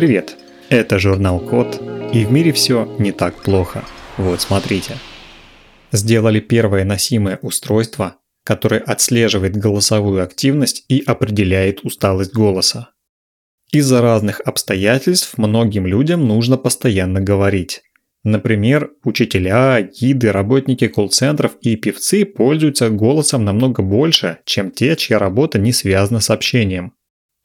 Привет! Это журнал Код, и в мире все не так плохо. Вот смотрите. Сделали первое носимое устройство, которое отслеживает голосовую активность и определяет усталость голоса. Из-за разных обстоятельств многим людям нужно постоянно говорить. Например, учителя, гиды, работники колл-центров и певцы пользуются голосом намного больше, чем те, чья работа не связана с общением.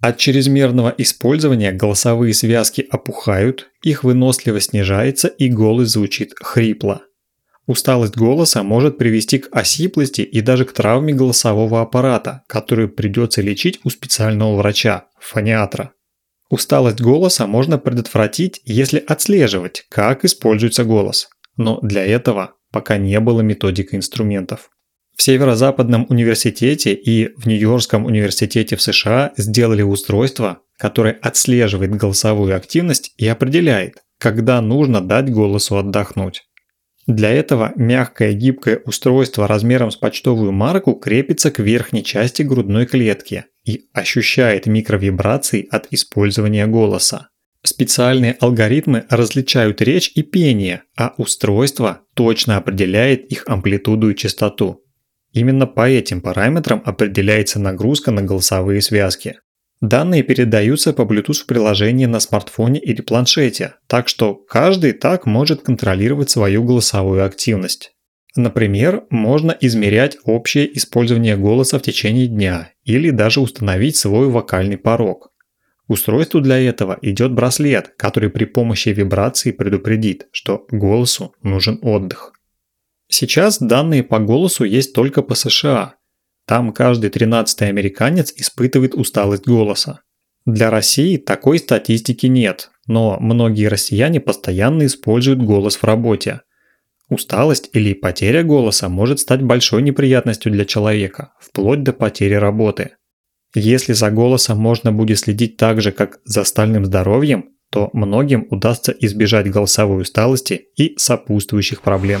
От чрезмерного использования голосовые связки опухают, их выносливость снижается и голос звучит хрипло. Усталость голоса может привести к осиплости и даже к травме голосового аппарата, которую придется лечить у специального врача – фониатра. Усталость голоса можно предотвратить, если отслеживать, как используется голос. Но для этого пока не было методик и инструментов. В Северо-Западном университете и в Нью-Йоркском университете в США сделали устройство, которое отслеживает голосовую активность и определяет, когда нужно дать голосу отдохнуть. Для этого мягкое гибкое устройство размером с почтовую марку крепится к верхней части грудной клетки и ощущает микровибрации от использования голоса. Специальные алгоритмы различают речь и пение, а устройство точно определяет их амплитуду и частоту. Именно по этим параметрам определяется нагрузка на голосовые связки. Данные передаются по Bluetooth в приложении на смартфоне или планшете, так что каждый так может контролировать свою голосовую активность. Например, можно измерять общее использование голоса в течение дня или даже установить свой вокальный порог. Устройству для этого идет браслет, который при помощи вибрации предупредит, что голосу нужен отдых. Сейчас данные по голосу есть только по США, там каждый тринадцатый американец испытывает усталость голоса. Для России такой статистики нет, но многие россияне постоянно используют голос в работе. Усталость или потеря голоса может стать большой неприятностью для человека, вплоть до потери работы. Если за голосом можно будет следить так же, как за остальным здоровьем, то многим удастся избежать голосовой усталости и сопутствующих проблем.